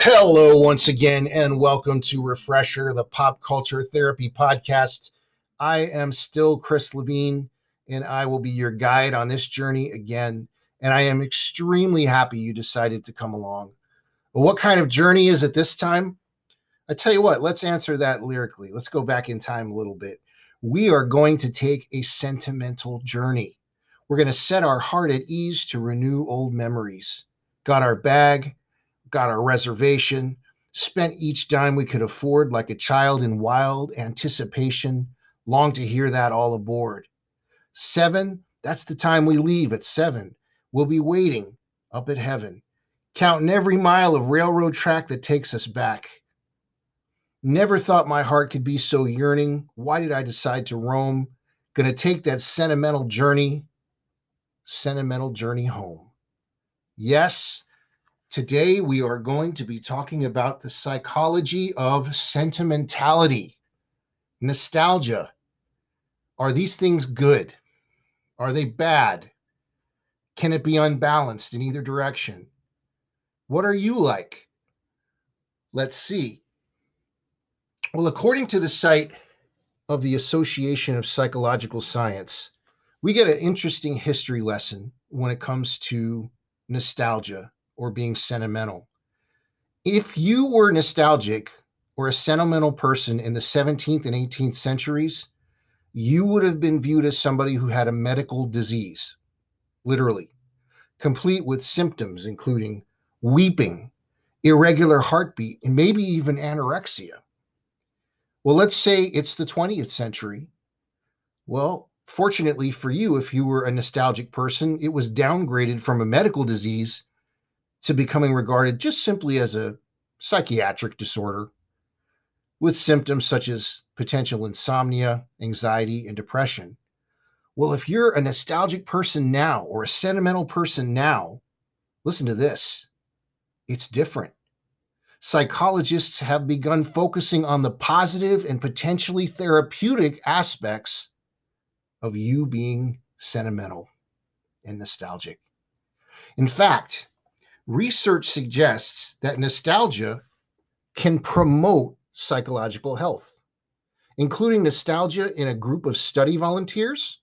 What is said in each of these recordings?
Hello, once again, and welcome to Refresher, the pop culture therapy podcast. I am still Chris Levine, and I will be your guide on this journey again. And I am extremely happy you decided to come along. But what kind of journey is it this time? I tell you what, let's answer that lyrically. Let's go back in time a little bit. We are going to take a sentimental journey. We're going to set our heart at ease to renew old memories. Got our bag, got our reservation, spent each dime we could afford like a child in wild anticipation, Long to hear that all aboard. Seven, that's the time we leave at seven. We'll be waiting up at heaven, counting every mile of railroad track that takes us back. Never thought my heart could be so yearning. Why did I decide to roam? Gonna take that sentimental journey, sentimental journey home. Yes, Today, we are going to be talking about the psychology of sentimentality, nostalgia. Are these things good? Are they bad? Can it be unbalanced in either direction? What are you like? Let's see. Well, according to the site of the Association of Psychological Science, we get an interesting history lesson when it comes to nostalgia or being sentimental. If you were nostalgic or a sentimental person in the 17th and 18th centuries, you would have been viewed as somebody who had a medical disease, literally, complete with symptoms including weeping, irregular heartbeat, and maybe even anorexia. Well, let's say it's the 20th century. Well, fortunately for you, if you were a nostalgic person, it was downgraded from a medical disease to becoming regarded just simply as a psychiatric disorder with symptoms such as potential insomnia, anxiety, and depression. Well, if you're a nostalgic person now or a sentimental person now, listen to this it's different. Psychologists have begun focusing on the positive and potentially therapeutic aspects of you being sentimental and nostalgic. In fact, research suggests that nostalgia can promote psychological health, including nostalgia in a group of study volunteers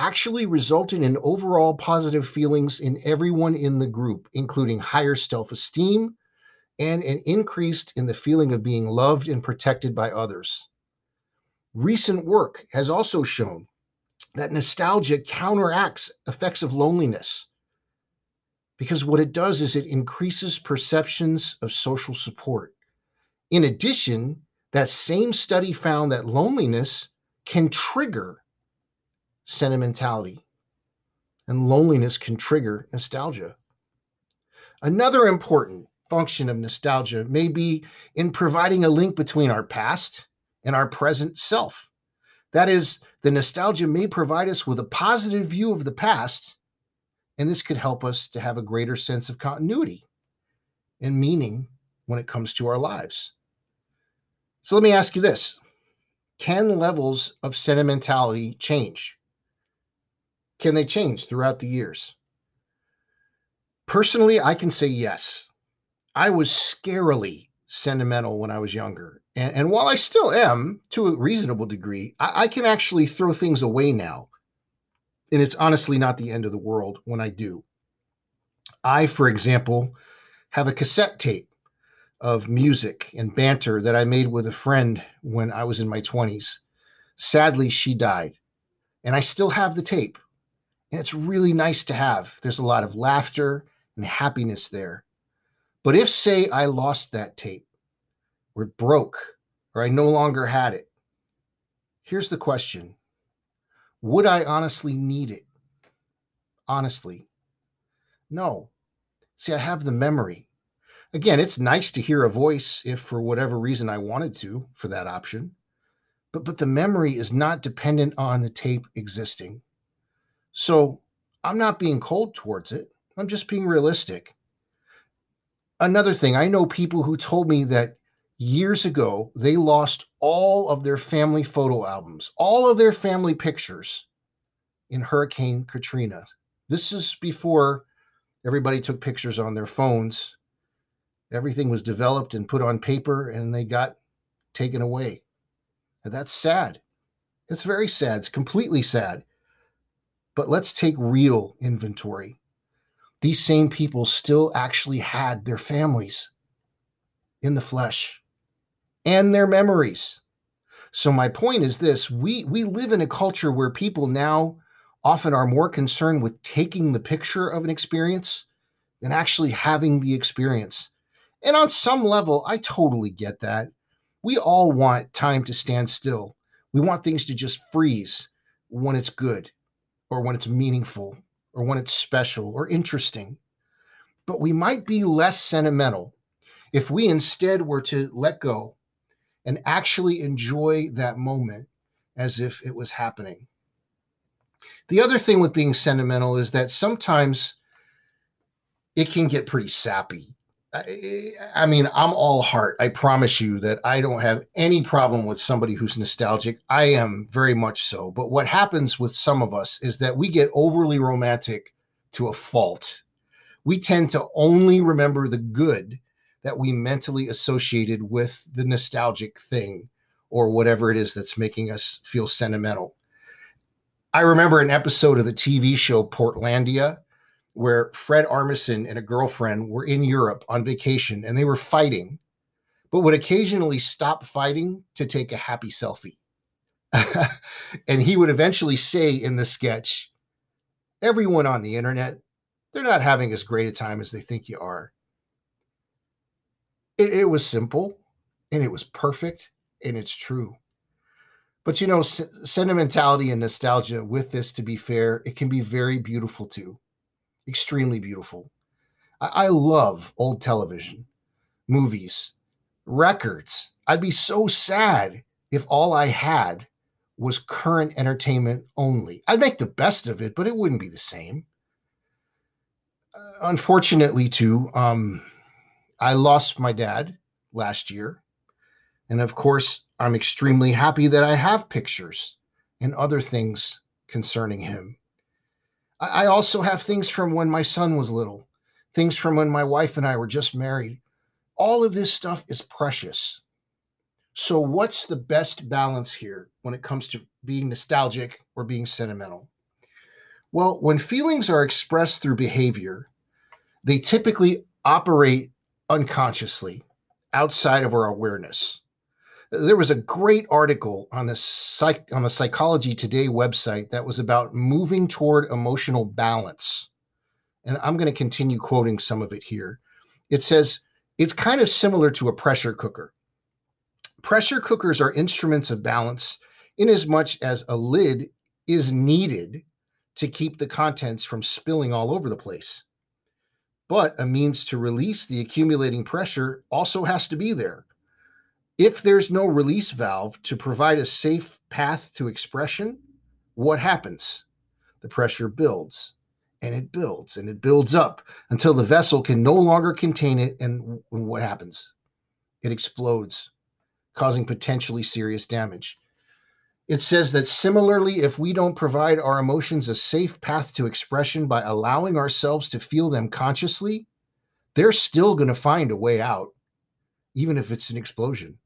actually resulted in overall positive feelings in everyone in the group, including higher self esteem and an increase in the feeling of being loved and protected by others. Recent work has also shown that nostalgia counteracts effects of loneliness because what it does is it increases perceptions of social support. In addition, that same study found that loneliness can trigger sentimentality, and loneliness can trigger nostalgia. Another important function of nostalgia may be in providing a link between our past and our present self. That is, the nostalgia may provide us with a positive view of the past and this could help us to have a greater sense of continuity and meaning when it comes to our lives. So let me ask you this Can levels of sentimentality change? Can they change throughout the years? Personally, I can say yes. I was scarily sentimental when I was younger. And, and while I still am to a reasonable degree, I, I can actually throw things away now and it's honestly not the end of the world when I do. I, for example, have a cassette tape of music and banter that I made with a friend when I was in my 20s. Sadly, she died, and I still have the tape. And it's really nice to have. There's a lot of laughter and happiness there. But if, say, I lost that tape, or it broke, or I no longer had it, here's the question would I honestly need it? Honestly, no. See, I have the memory. Again, it's nice to hear a voice if for whatever reason I wanted to for that option. But but the memory is not dependent on the tape existing. So I'm not being cold towards it. I'm just being realistic. Another thing, I know people who told me that years ago they lost all of their family photo albums, all of their family pictures in Hurricane Katrina. This is before everybody took pictures on their phones. Everything was developed and put on paper and they got taken away. And that's sad. It's very sad. It's completely sad. But let's take real inventory. These same people still actually had their families in the flesh and their memories. So my point is this, we we live in a culture where people now often are more concerned with taking the picture of an experience than actually having the experience. And on some level, I totally get that. We all want time to stand still. We want things to just freeze when it's good or when it's meaningful or when it's special or interesting. But we might be less sentimental if we instead were to let go and actually enjoy that moment as if it was happening. The other thing with being sentimental is that sometimes it can get pretty sappy. I, mean, I'm all heart. I promise you that I don't have any problem with somebody who's nostalgic. I am very much so. But what happens with some of us is that we get overly romantic to a fault. We tend to only remember the good that we mentally associated with the nostalgic thing or whatever it is that's making us feel sentimental. I remember an episode of the TV show Portlandia where Fred Armisen and a girlfriend were in Europe on vacation and they were fighting, but would occasionally stop fighting to take a happy selfie. and he would eventually say in the sketch, Everyone on the internet, they're not having as great a time as they think you are. It, it was simple and it was perfect and it's true. But you know, s- sentimentality and nostalgia with this, to be fair, it can be very beautiful too. Extremely beautiful. I, I love old television, movies, records. I'd be so sad if all I had was current entertainment only. I'd make the best of it, but it wouldn't be the same. Uh, unfortunately, too, um, I lost my dad last year. And of course, I'm extremely happy that I have pictures and other things concerning him. I also have things from when my son was little, things from when my wife and I were just married. All of this stuff is precious. So, what's the best balance here when it comes to being nostalgic or being sentimental? Well, when feelings are expressed through behavior, they typically operate unconsciously outside of our awareness there was a great article on the psych on the Psychology Today website that was about moving toward emotional balance. And I'm going to continue quoting some of it here. It says it's kind of similar to a pressure cooker. Pressure cookers are instruments of balance in as much as a lid is needed to keep the contents from spilling all over the place. But a means to release the accumulating pressure also has to be there if there's no release valve to provide a safe path to expression, what happens? The pressure builds and it builds and it builds up until the vessel can no longer contain it. And what happens? It explodes, causing potentially serious damage. It says that similarly, if we don't provide our emotions a safe path to expression by allowing ourselves to feel them consciously, they're still going to find a way out, even if it's an explosion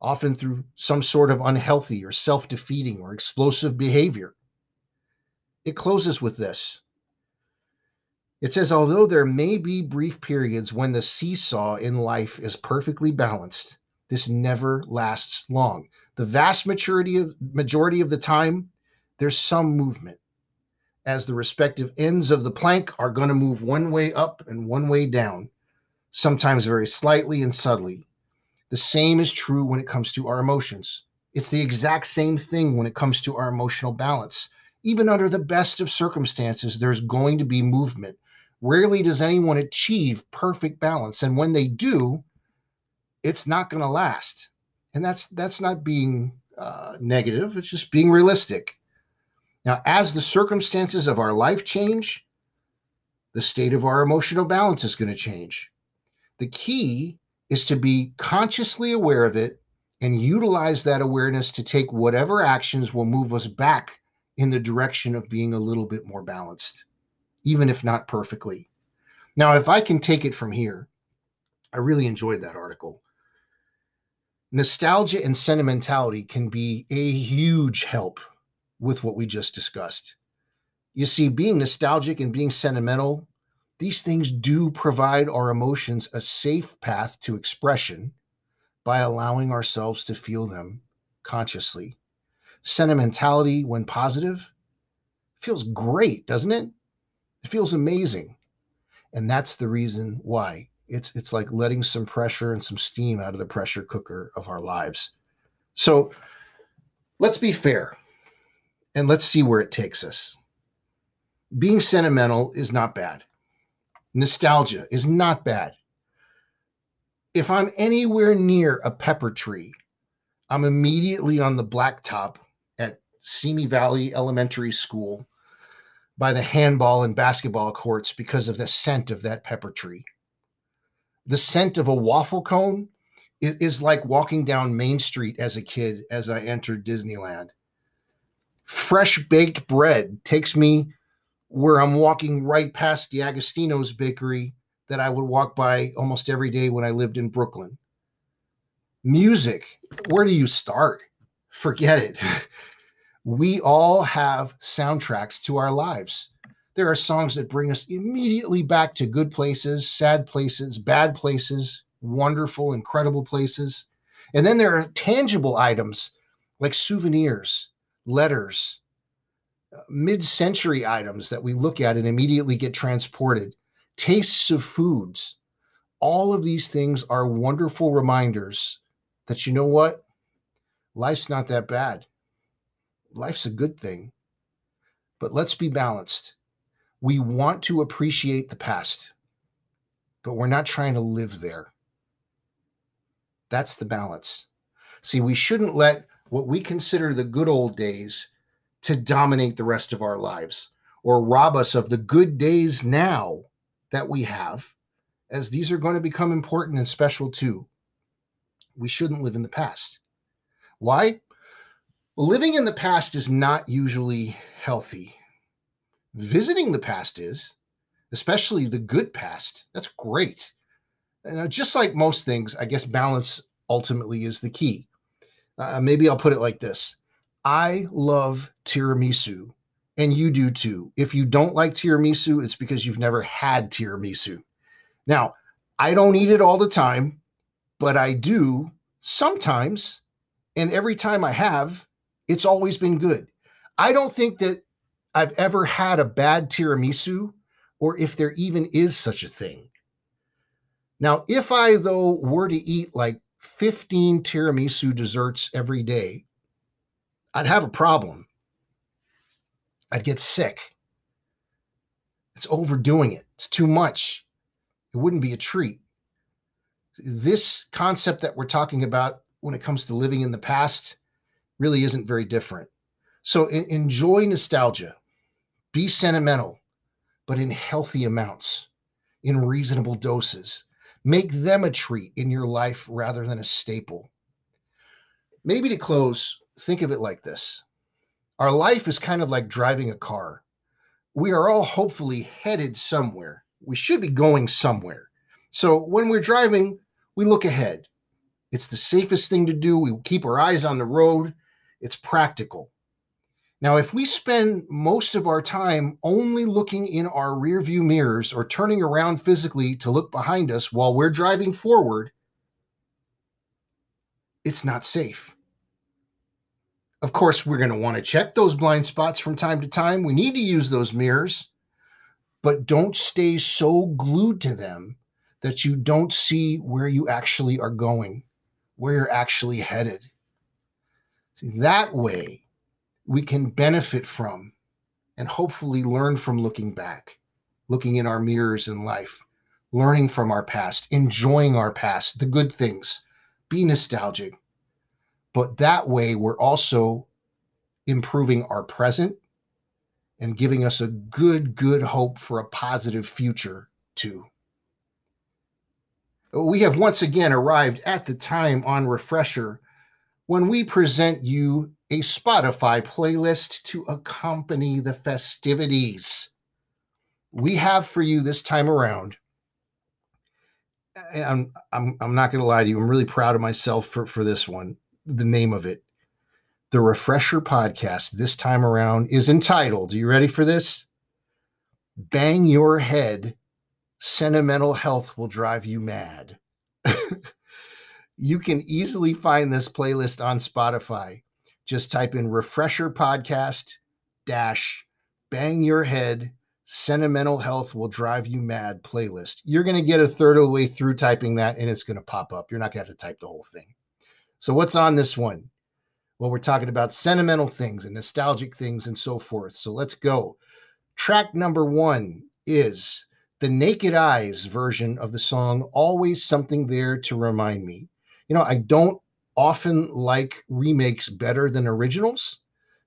often through some sort of unhealthy or self defeating or explosive behavior. It closes with this. It says, although there may be brief periods when the seesaw in life is perfectly balanced, this never lasts long. The vast majority of, majority of the time, there's some movement as the respective ends of the plank are going to move one way up and one way down, sometimes very slightly and subtly. The same is true when it comes to our emotions. It's the exact same thing when it comes to our emotional balance. Even under the best of circumstances, there's going to be movement. Rarely does anyone achieve perfect balance. And when they do, it's not going to last. And that's that's not being uh, negative. It's just being realistic. Now, as the circumstances of our life change, the state of our emotional balance is going to change. The key is to be consciously aware of it and utilize that awareness to take whatever actions will move us back in the direction of being a little bit more balanced, even if not perfectly. Now, if I can take it from here, I really enjoyed that article. Nostalgia and sentimentality can be a huge help with what we just discussed. You see, being nostalgic and being sentimental, these things do provide our emotions a safe path to expression by allowing ourselves to feel them consciously. Sentimentality, when positive, feels great, doesn't it? It feels amazing. And that's the reason why. It's it's like letting some pressure and some steam out of the pressure cooker of our lives. So let's be fair and let's see where it takes us. Being sentimental is not bad. Nostalgia is not bad. If I'm anywhere near a pepper tree, I'm immediately on the blacktop at Simi Valley Elementary School by the handball and basketball courts because of the scent of that pepper tree. The scent of a waffle cone is, like walking down Main Street as a kid as I entered Disneyland. Fresh baked bread takes me where I'm walking right past the Agostino's bakery that I would walk by almost every day when I lived in Brooklyn. Music, where do you start? Forget it. We all have soundtracks to our lives. There are songs that bring us immediately back to good places, sad places, bad places, wonderful, incredible places. And then there are tangible items like souvenirs, letters, uh, mid century items that we look at and immediately get transported, tastes of foods. All of these things are wonderful reminders that you know what? Life's not that bad life's a good thing. But let's be balanced. We want to appreciate the past, but we're not trying to live there. That's the balance. See, we shouldn't let what we consider the good old days to dominate the rest of our lives or rob us of the good days now that we have, as these are going to become important and special too. We shouldn't live in the past. Why? living in the past is not usually healthy. Visiting the past is, especially the good past. That's great. And just like most things, I guess balance ultimately is the key. Uh, maybe I'll put it like this I love tiramisu, and you do too. If you don't like tiramisu, it's because you've never had tiramisu. Now, I don't eat it all the time, but I do sometimes. And every time I have, it's always been good. I don't think that I've ever had a bad tiramisu or if there even is such a thing. Now, if I, though, were to eat like 15 tiramisu desserts every day, I'd have a problem. I'd get sick. It's overdoing it, it's too much. It wouldn't be a treat. This concept that we're talking about when it comes to living in the past really isn't very different. So enjoy nostalgia, be sentimental, but in healthy amounts, in reasonable doses. Make them a treat in your life rather than a staple. Maybe to close, think of it like this Our life is kind of like driving a car. We are all hopefully headed somewhere. We should be going somewhere. So when we're driving, we look ahead. It's the safest thing to do. We keep our eyes on the road it's practical. Now, if we spend most of our time only looking in our rearview mirrors or turning around physically to look behind us while we're driving forward, it's not safe. Of course, we're going to want to check those blind spots from time to time. We need to use those mirrors, but don't stay so glued to them that you don't see where you actually are going, where you're actually headed. See, That way, we can benefit from and hopefully learn from looking back, looking in our mirrors in life, learning from our past, enjoying our past, the good things, be nostalgic. But that way, we're also improving our present and giving us a good, good hope for a positive future, too. We have once again arrived at the time on Refresher when we present you a Spotify playlist to accompany the festivities. We have for you this time around. I'm I'm I'm not going to lie to you. I'm really proud of myself for for this one. The name of it the Refresher podcast this time around is entitled, Are you ready for this? Bang Your Head Sentimental Health Will Drive You Mad. you can easily find this playlist on Spotify. Just type in Refresher Podcast dash Bang Your Head Sentimental Health Will Drive You Mad playlist. You're going to get a third of the way through typing that and it's going to pop up. You're not going to have to type the whole thing. So, what's on this one? Well, we're talking about sentimental things and nostalgic things and so forth. So let's go. Track number one is the Naked Eyes version of the song Always Something There to Remind Me. You know, I don't often like remakes better than originals,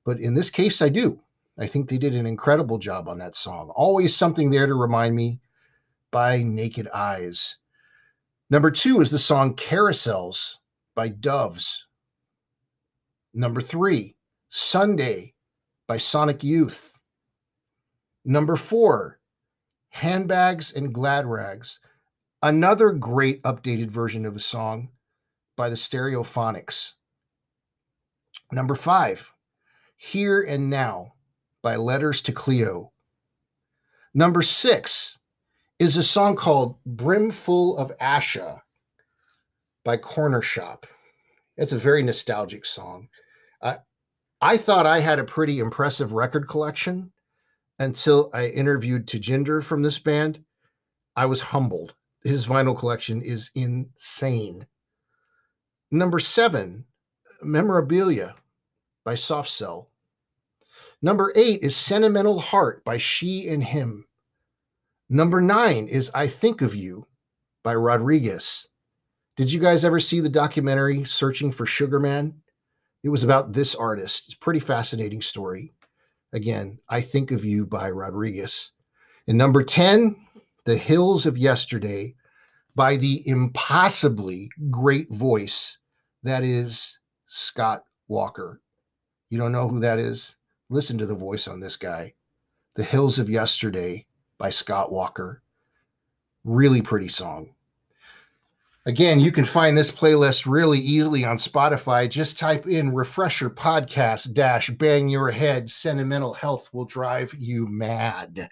but in this case, I do. I think they did an incredible job on that song. Always Something There to Remind Me by Naked Eyes. Number two is the song Carousels by Doves. Number three, Sunday by Sonic Youth. Number four, Handbags and Glad Rags, another great updated version of a song by the Stereophonics. Number five, Here and Now by Letters to Cleo. Number six is a song called Brimful of Asha by Cornershop. It's a very nostalgic song. Uh, I thought I had a pretty impressive record collection until I interviewed Tajinder from this band. I was humbled. His vinyl collection is insane. Number seven, Memorabilia by Soft Cell. Number eight is Sentimental Heart by She and Him. Number nine is I Think of You by Rodriguez. Did you guys ever see the documentary Searching for Sugar Man? It was about this artist. It's a pretty fascinating story. Again, I Think of You by Rodriguez. And number 10, The Hills of Yesterday by the impossibly great voice that is Scott Walker. You don't know who that is? Listen to the voice on this guy. The Hills of Yesterday by Scott Walker. Really pretty song. Again, you can find this playlist really easily on Spotify. Just type in refresher podcast dash bang your head. Sentimental health will drive you mad.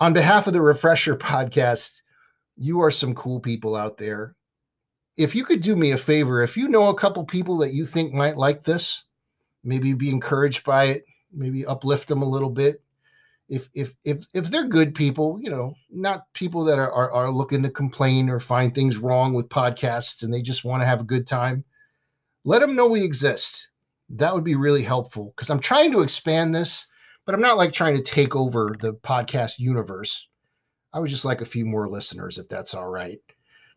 On behalf of the Refresher podcast, you are some cool people out there. If you could do me a favor, if you know a couple people that you think might like this, maybe be encouraged by it, maybe uplift them a little bit, if if if if they're good people, you know, not people that are, are, are looking to complain or find things wrong with podcasts and they just want to have a good time, let them know we exist. That would be really helpful because I'm trying to expand this, but I'm not like trying to take over the podcast universe. I would just like a few more listeners if that's all right.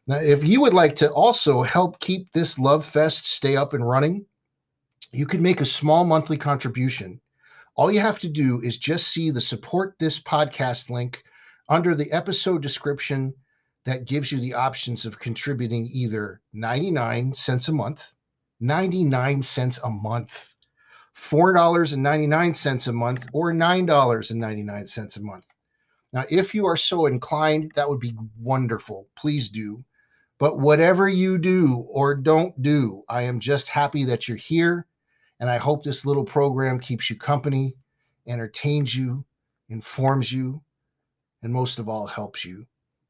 Now, if you would like to also help keep this Love Fest stay up and running, you can make a small monthly contribution all you have to do is just see the support this podcast link under the episode description that gives you the options of contributing either 99 cents a month, 99 cents a month, $4.99 a month, or $9.99 a month. Now, if you are so inclined, that would be wonderful. Please do. But whatever you do or don't do, I am just happy that you're here and I hope this little program keeps you company, entertains you, informs you, and most of all, helps you.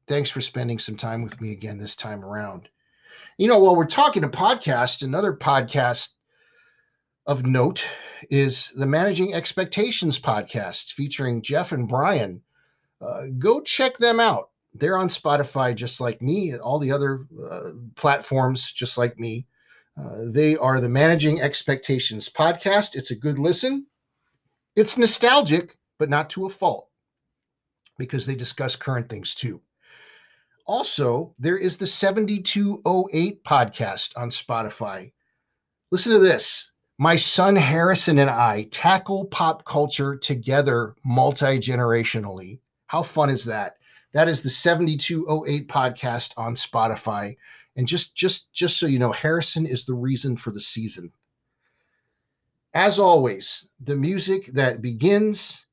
Thanks for spending some time with me again this time around. You know, while we're talking to podcast, another podcast of note is the Managing Expectations podcast featuring Jeff and Brian. Uh, go check them out. They're on Spotify just like me, all the other uh, platforms just like me. Uh, they are the Managing Expectations podcast. It's a good listen. It's nostalgic, but not to a fault because they discuss current things too. Also, there is the 7208 podcast on Spotify. Listen to this My son Harrison and I tackle pop culture together multi generationally. How fun is that? That is the 7208 podcast on Spotify. And just just just so you know, Harrison is the reason for the season. As always, the music that begins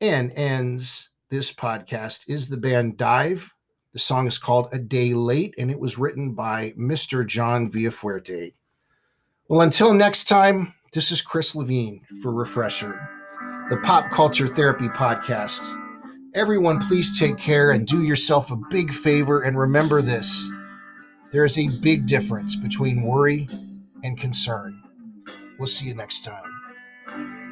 and ends this podcast is the band Dive. The song is called A Day Late, and it was written by Mr. John Villafuerte. Well, until next time, this is Chris Levine for Refresher, the Pop Culture Therapy Podcast. Everyone, please take care and do yourself a big favor and remember this there is a big difference between worry and concern. We'll see you next time.